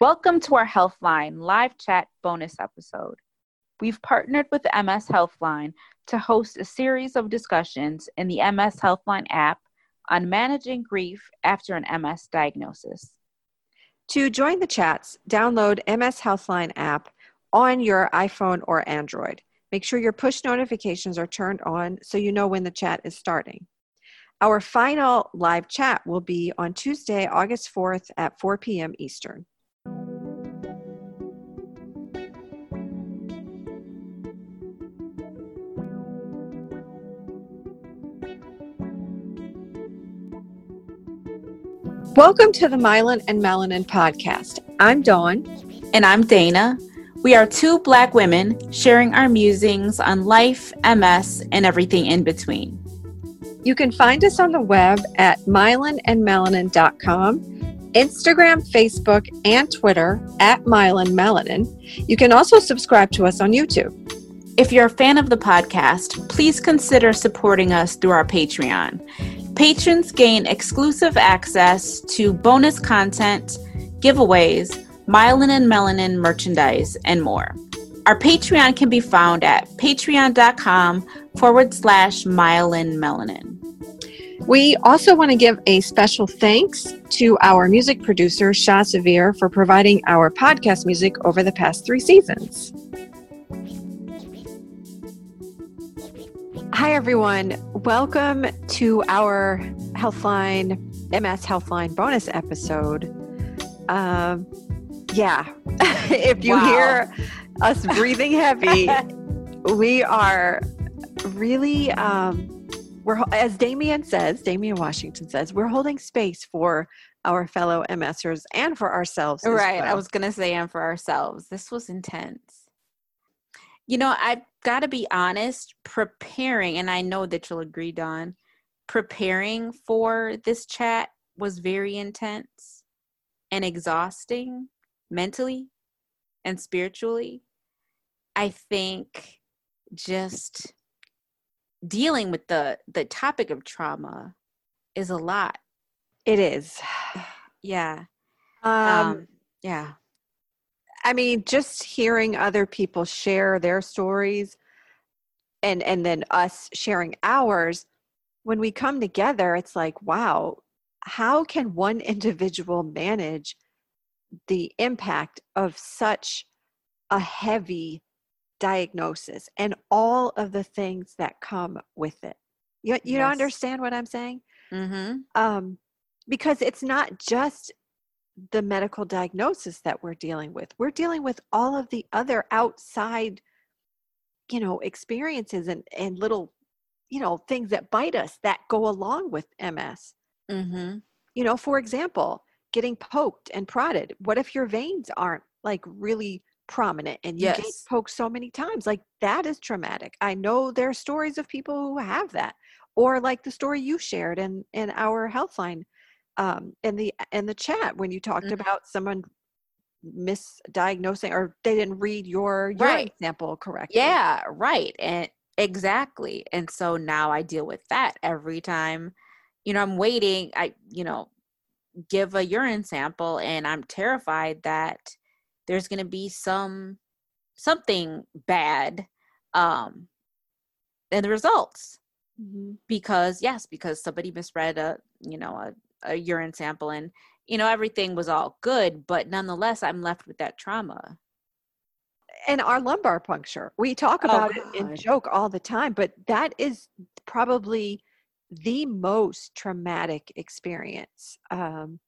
Welcome to our Healthline live chat bonus episode. We've partnered with MS Healthline to host a series of discussions in the MS Healthline app on managing grief after an MS diagnosis. To join the chats, download MS Healthline app on your iPhone or Android. Make sure your push notifications are turned on so you know when the chat is starting. Our final live chat will be on Tuesday, August 4th at 4 p.m. Eastern. Welcome to the Myelin and Melanin podcast. I'm Dawn. And I'm Dana. We are two Black women sharing our musings on life, MS, and everything in between. You can find us on the web at myelinandmelanin.com, Instagram, Facebook, and Twitter at Myelin Melanin. You can also subscribe to us on YouTube. If you're a fan of the podcast, please consider supporting us through our Patreon. Patrons gain exclusive access to bonus content, giveaways, myelin and melanin merchandise, and more. Our Patreon can be found at patreon.com forward slash myelin melanin. We also want to give a special thanks to our music producer, Shah Severe, for providing our podcast music over the past three seasons. Hi, everyone. Welcome to our Healthline, MS Healthline bonus episode. Um, yeah, if you wow. hear us breathing heavy, we are really, um, we're, as Damien says, Damien Washington says, we're holding space for our fellow MSers and for ourselves. Right. Well. I was going to say, and for ourselves. This was intense. You know, I've got to be honest, preparing, and I know that you'll agree, Dawn, preparing for this chat was very intense and exhausting mentally and spiritually. I think just dealing with the the topic of trauma is a lot. It is. Yeah. Um, um yeah. I mean, just hearing other people share their stories and and then us sharing ours, when we come together, it's like, wow, how can one individual manage the impact of such a heavy diagnosis and all of the things that come with it? You, you yes. understand what I'm saying? Mm-hmm. Um, because it's not just the medical diagnosis that we're dealing with. We're dealing with all of the other outside, you know, experiences and, and little, you know, things that bite us that go along with MS. Mm-hmm. You know, for example, getting poked and prodded. What if your veins aren't like really prominent and you yes. get poked so many times? Like that is traumatic. I know there are stories of people who have that. Or like the story you shared in, in our Healthline um, in the in the chat when you talked mm-hmm. about someone misdiagnosing or they didn't read your right. urine sample correctly. Yeah, right. And exactly. And so now I deal with that every time. You know, I'm waiting. I you know give a urine sample, and I'm terrified that there's going to be some something bad um in the results mm-hmm. because yes because somebody misread a you know a a urine sample and you know everything was all good but nonetheless i'm left with that trauma and our lumbar puncture we talk oh, about oh, it and joke all the time but that is probably the most traumatic experience um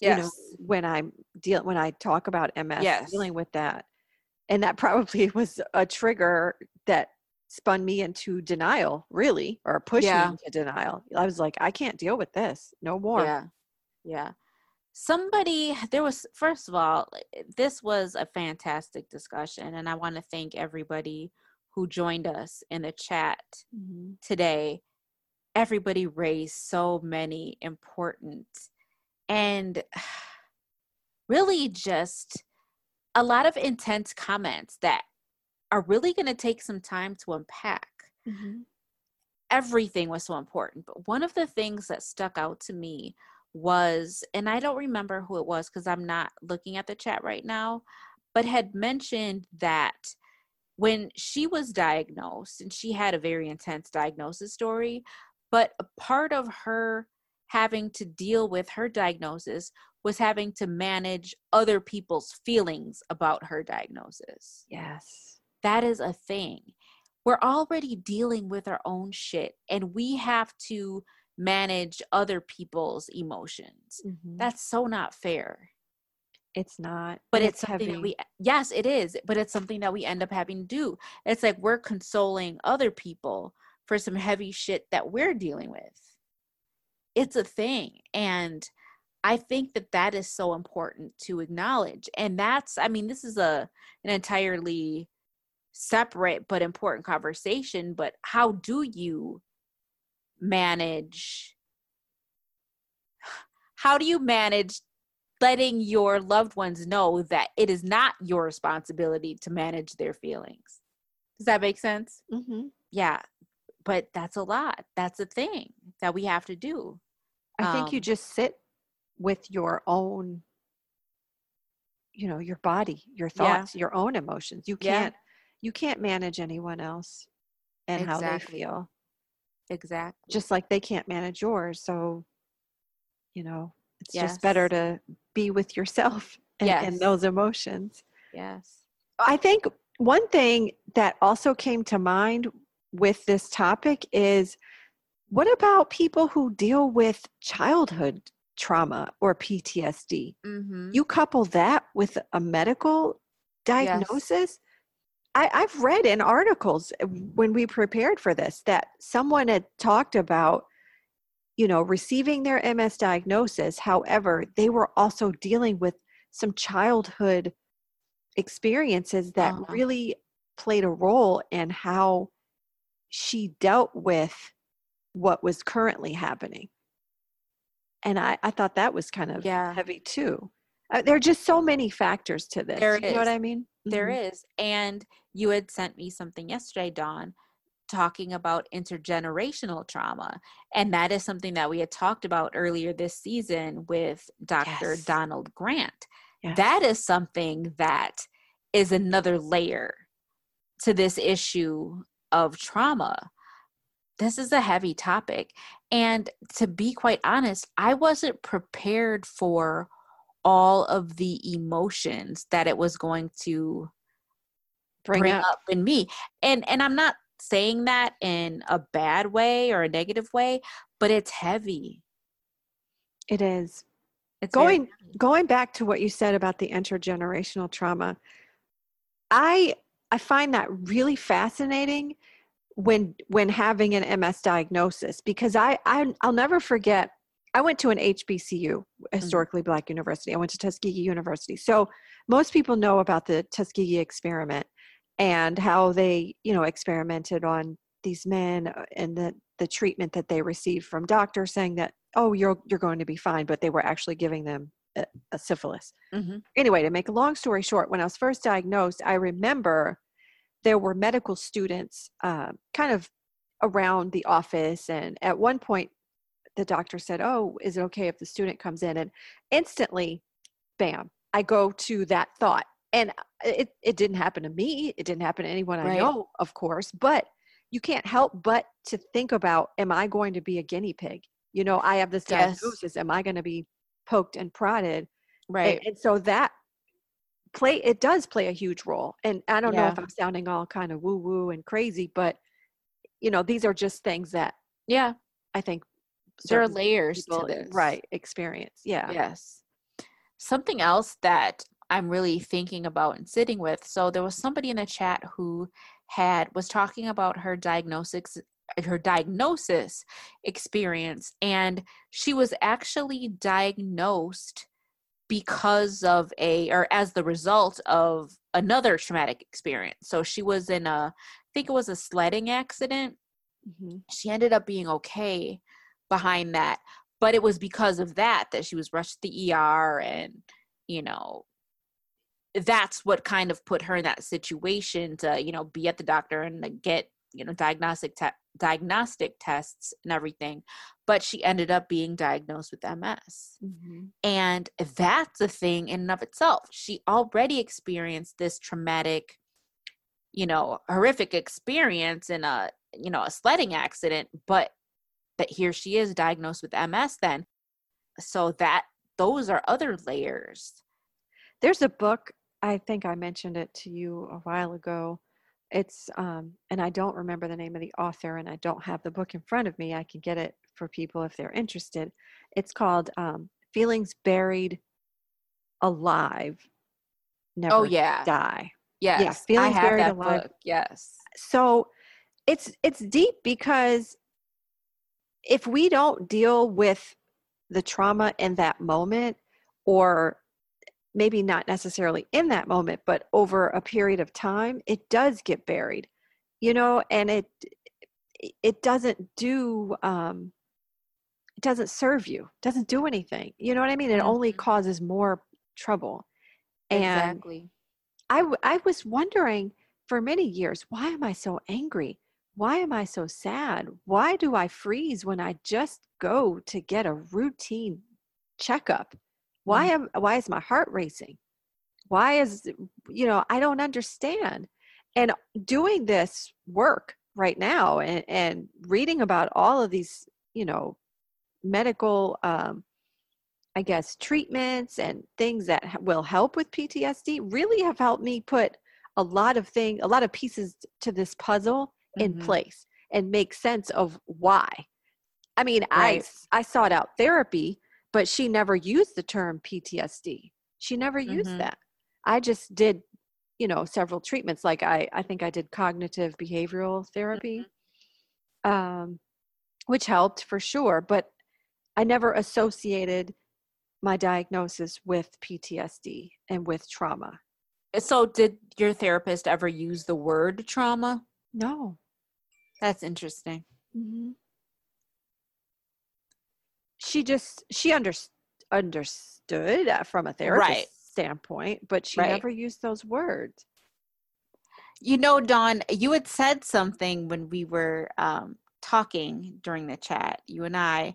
yes. you know when i'm deal when i talk about ms yes. dealing with that and that probably was a trigger that spun me into denial, really, or pushed yeah. me into denial. I was like, I can't deal with this no more. Yeah. Yeah. Somebody, there was, first of all, this was a fantastic discussion. And I want to thank everybody who joined us in the chat mm-hmm. today. Everybody raised so many important and really just a lot of intense comments that are really going to take some time to unpack. Mm-hmm. Everything was so important. But one of the things that stuck out to me was, and I don't remember who it was because I'm not looking at the chat right now, but had mentioned that when she was diagnosed, and she had a very intense diagnosis story, but a part of her having to deal with her diagnosis was having to manage other people's feelings about her diagnosis. Yes. That is a thing. We're already dealing with our own shit, and we have to manage other people's emotions. Mm-hmm. That's so not fair. It's not. But and it's, something that we yes, it is, but it's something that we end up having to do. It's like we're consoling other people for some heavy shit that we're dealing with. It's a thing. And I think that that is so important to acknowledge. And that's I mean this is a an entirely separate but important conversation, but how do you manage how do you manage letting your loved ones know that it is not your responsibility to manage their feelings does that make sense mm-hmm. yeah but that's a lot that's a thing that we have to do i think um, you just sit with your own you know your body your thoughts yeah. your own emotions you can't yeah. You can't manage anyone else and exactly. how they feel Exactly. Just like they can't manage yours. So, you know, it's yes. just better to be with yourself and, yes. and those emotions. Yes. I think one thing that also came to mind with this topic is what about people who deal with childhood trauma or PTSD? Mm-hmm. You couple that with a medical diagnosis. Yes. I, I've read in articles uh, when we prepared for this that someone had talked about, you know, receiving their MS diagnosis. However, they were also dealing with some childhood experiences that uh-huh. really played a role in how she dealt with what was currently happening. And I, I thought that was kind of yeah. heavy too. Uh, there are just so many factors to this. There you is. know what I mean? There mm-hmm. is, And you had sent me something yesterday, Dawn, talking about intergenerational trauma. And that is something that we had talked about earlier this season with Dr. Yes. Donald Grant. Yes. That is something that is another layer to this issue of trauma. This is a heavy topic. And to be quite honest, I wasn't prepared for all of the emotions that it was going to bring, bring up. up in me. And and I'm not saying that in a bad way or a negative way, but it's heavy. It is. It's going going back to what you said about the intergenerational trauma. I I find that really fascinating when when having an MS diagnosis because I, I I'll never forget I went to an HBCU, mm-hmm. historically black university. I went to Tuskegee University. So most people know about the Tuskegee experiment and how they, you know, experimented on these men uh, and the the treatment that they received from doctors saying that oh you're you're going to be fine, but they were actually giving them a, a syphilis. Mm-hmm. Anyway, to make a long story short, when I was first diagnosed, I remember there were medical students uh, kind of around the office, and at one point the doctor said, Oh, is it okay if the student comes in? And instantly, bam, I go to that thought. And uh, it, it didn't happen to me. It didn't happen to anyone I know, of course, but you can't help but to think about, am I going to be a guinea pig? You know, I have this diagnosis. Yes. Am I going to be poked and prodded? Right. And, and, so that play, it does play a huge role. And I don't yeah. know if I'm sounding all kind of woo woo and crazy, but you know, these are just things that, yeah, I think there are layers to this. right experience yeah. Yes. Something else that i'm really thinking about and sitting with so there was somebody in the chat who had was talking about her diagnosis her diagnosis experience and she was actually diagnosed because of a or as the result of another traumatic experience. So she was in a i think it was a sledding accident. Mm-hmm. she ended up being okay behind that but it was because of that that she was rushed to the ER and you know that's what kind of put her in that situation to you know be at the doctor and get you know diagnostic te- diagnostic tests and everything, but she ended up being diagnosed with MS. Mm-hmm. And that's a thing in and of itself. She already experienced this traumatic, you know, horrific experience in a, you know, a sledding accident, but that here she is diagnosed with MS then. So that those are other layers. There's a book, I think I mentioned it to you a while ago it's um, and i don't remember the name of the author and i don't have the book in front of me i can get it for people if they're interested it's called um, feelings buried alive never oh yeah die yes yeah feelings buried alive book. yes so it's it's deep because if we don't deal with the trauma in that moment or maybe not necessarily in that moment but over a period of time it does get buried you know and it it doesn't do um it doesn't serve you doesn't do anything you know what i mean? It only mm-hmm. causes more trouble. And exactly. I i was wondering for many years why am i so angry why am i so sad? Why do i freeze when i just go to get a routine checkup? Why mm. am why is my heart racing? Why is you know i don't understand. And doing this work right now and, and reading about all of these you know medical um, i guess treatments and things that will help with ptsd really have helped me put a lot of thing a lot of pieces to this puzzle in mm-hmm. place and make sense of why i mean right. i i sought out therapy but she never used the term PTSD. She never used mm-hmm. that. I just did, you know, several treatments. Like I, I think I did cognitive behavioral therapy, mm-hmm. um, which helped for sure. But I never associated my diagnosis with PTSD and with trauma. So, did your therapist ever use the word trauma? No. That's interesting. Mm-hmm she just she under, understood uh, from a therapist right. standpoint but she right. never used those words you know dawn you had said something when we were um, talking during the chat you and i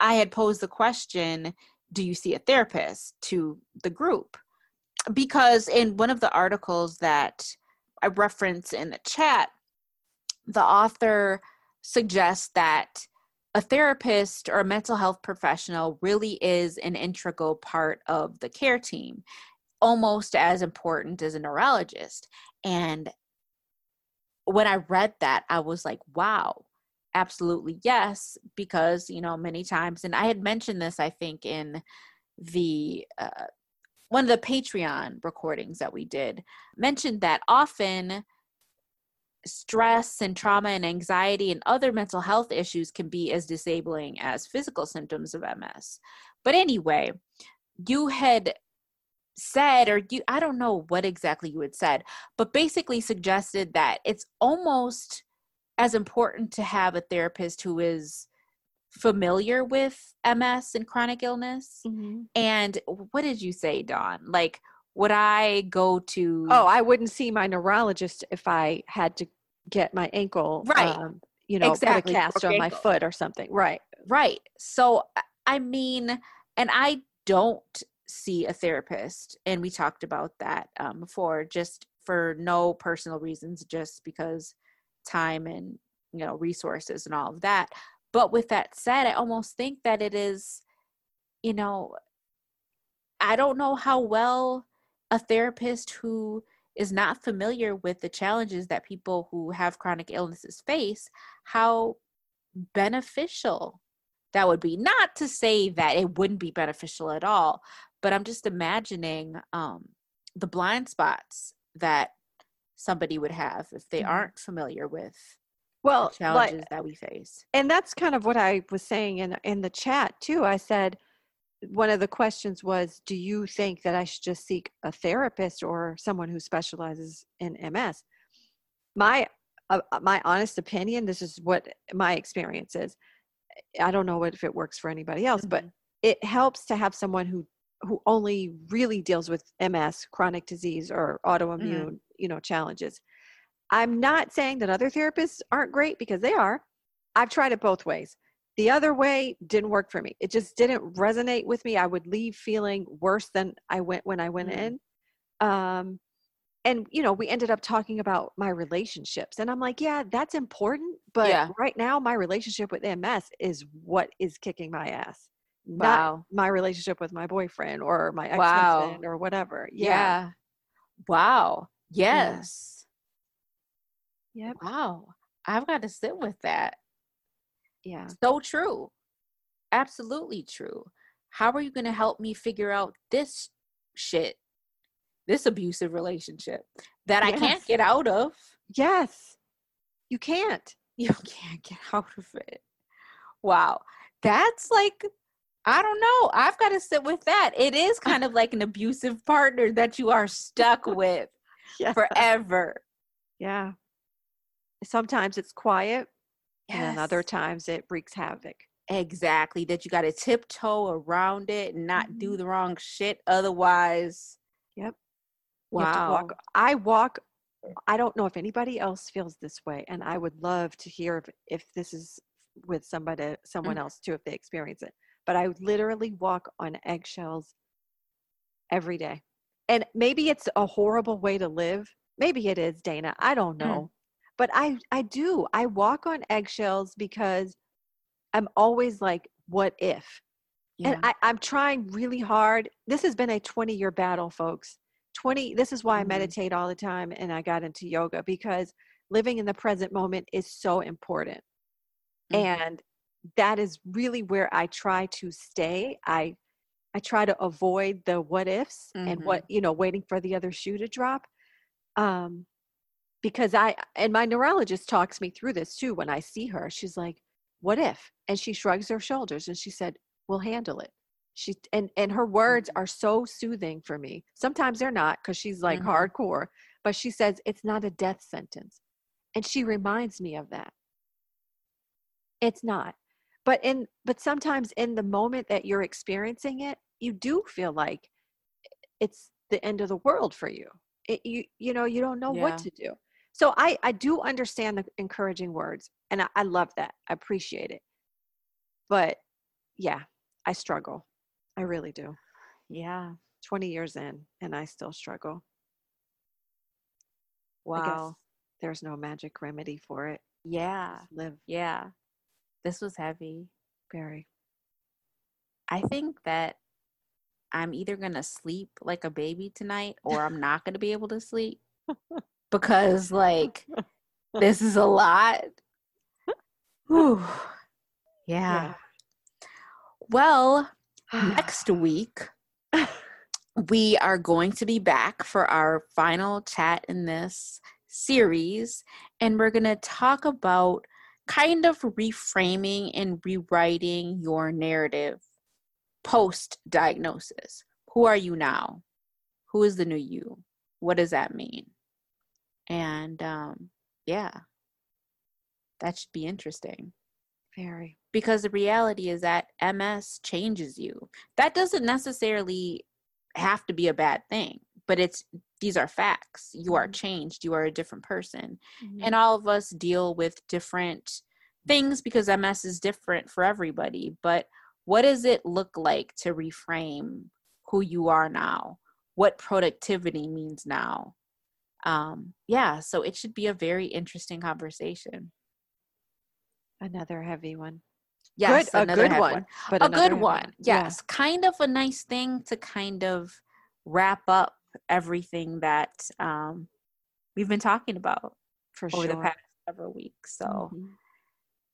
i had posed the question do you see a therapist to the group because in one of the articles that i reference in the chat the author suggests that a therapist or a mental health professional really is an integral part of the care team, almost as important as a neurologist. And when I read that, I was like, wow, absolutely yes. Because, you know, many times, and I had mentioned this, I think, in the uh, one of the Patreon recordings that we did, mentioned that often stress and trauma and anxiety and other mental health issues can be as disabling as physical symptoms of MS. But anyway, you had said or you I don't know what exactly you had said, but basically suggested that it's almost as important to have a therapist who is familiar with MS and chronic illness. Mm-hmm. And what did you say, Dawn? Like would I go to? Oh, I wouldn't see my neurologist if I had to get my ankle, right? Um, you know, exactly. put a cast on my foot or something, right? Right. So, I mean, and I don't see a therapist, and we talked about that um, before, just for no personal reasons, just because time and you know resources and all of that. But with that said, I almost think that it is, you know, I don't know how well a therapist who is not familiar with the challenges that people who have chronic illnesses face, how beneficial that would be. Not to say that it wouldn't be beneficial at all, but I'm just imagining um, the blind spots that somebody would have if they mm-hmm. aren't familiar with well challenges like, that we face. And that's kind of what I was saying in in the chat too. I said one of the questions was do you think that i should just seek a therapist or someone who specializes in ms my uh, uh, my honest opinion this is what my experience is i don't know if it works for anybody else mm-hmm. but it helps to have someone who who only really deals with ms chronic disease or autoimmune mm-hmm. you know challenges I'm not saying that other therapists aren't great because they are. I've tried it both ways. The other way didn't work for me. It just didn't resonate with me. I would leave feeling worse than I went when I went Mm. in. Um, and you know, we ended up talking about my relationships, and I'm like, yeah, that's important, but Yeah. right now, my relationship with MS is what is kicking my ass, not Wow. my relationship with my boyfriend or my ex-husband or whatever. Yeah. Yeah. Wow. Yes. Yep. Wow. I've got to sit with that. Yeah. So true. Absolutely true. How are you going to help me figure out this shit, this abusive relationship that I can't get out of? Yes. You can't. You can't get out of it. Wow. That's like, I don't know. I've got to sit with that. It is kind of like an abusive partner that you are stuck with Yeah. forever. Yeah. Sometimes it's quiet, and then other times it wreaks havoc. Exactly. That you got to tiptoe around it and not do the wrong shit. Otherwise, Yep. You have to wow. walk. I walk. I don't know if anybody else feels this way, and I would love to hear if, if this is with somebody, someone else too, if they experience it. But I literally walk on eggshells every day, and maybe it's a horrible way to live. Maybe it is, Dana. I don't Mm. But I I do. I walk on eggshells because I'm always like, what if? Yeah. And I, I'm trying really hard. This has been a 20 year battle, folks. 20, this is why I Mhm. meditate all the time and I got into yoga because living in the present moment is so important. Mhm. And that is really where I try to stay. I I try to avoid the what ifs and what, you know, waiting for the other shoe to drop. Um, because I and my neurologist talks me through this too when I see her. She's like, "What if?" And she shrugs her shoulders and she said, "We'll handle it." She and and her words Mhm. are so soothing for me. Sometimes they're not because she's like Mhm. hardcore, but she says it's not a death sentence, and she reminds me of that. It's not, but in but sometimes in the moment that you're experiencing it, you do feel like it's the end of the world for you. It, you you know you don't know Yeah. what to do. So I I do understand the encouraging words, and I, I love that. I appreciate it. But yeah, I struggle. I really do. yeah. 20 years in, and I still struggle. Wow. there's no magic remedy for it. Yeah. Just live Yeah. This was heavy. very. I think that I'm either going to sleep like a baby tonight or I'm not going to be able to sleep because, like, this is a lot. Whew. Yeah. Well, next week, we are going to be back for our final chat in this series, and we're going to talk about kind of reframing and rewriting your narrative post diagnosis. Who are you now? Who is the new you? What does that mean? And um, yeah, that should be interesting very. because the reality is that MS changes you. That doesn't necessarily have to be a bad thing, but it's these are facts. You are Mhm. changed, you are a different person. Mhm. And all of us deal with different things because MS is different for everybody. But what does it look like to reframe who you are now? What productivity means now? Um, yeah, so it should be a very interesting conversation. another heavy one. Yes, good, a another good heavy one. But a good one Yeah. yes kind of a nice thing to kind of wrap up everything that um, we've been talking about for over sure. the past several weeks so Mhm.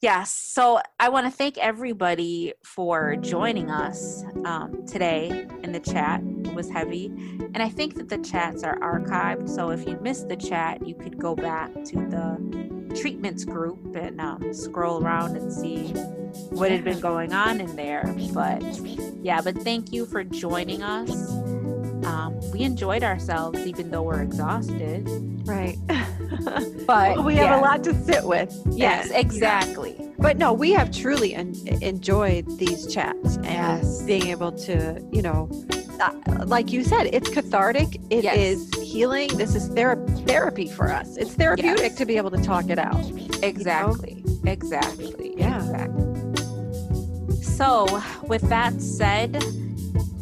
yes so i want to thank everybody for joining us um, today in the chat was heavy and i think that the chats are archived so if you missed the chat you could go back to the treatments group and um, scroll around and see what had been going on in there but yeah but thank you for joining us um, we enjoyed ourselves even though we're exhausted Right. but Well, we have yeah. a lot to sit with. yes and, exactly but no, we have truly en- enjoyed these chats and Yes. being able to, you know, like you said, it's cathartic. It Yes. is healing. This is therapy. therapy for us. It's therapeutic Yes. to be able to talk it out. Exactly. Exactly. Yeah. Exactly. So, with that said,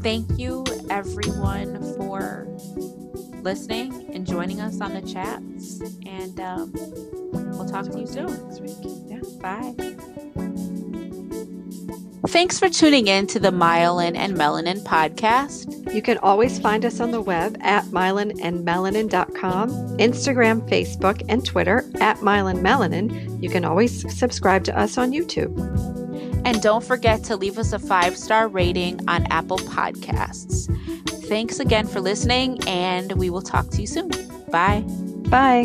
thank you everyone for listening and joining us on the chats. And um, we'll talk to you soon. Next week. Yeah. Bye. Thanks for tuning in to the Myelin and Melanin podcast. You can always find us on the web at myelinandmelanin.com, Instagram, Facebook, and Twitter at myelinmelanin. You can always subscribe to us on YouTube. And don't forget to leave us a five star rating on Apple Podcasts. Thanks again for listening, and we will talk to you soon. Bye. Bye.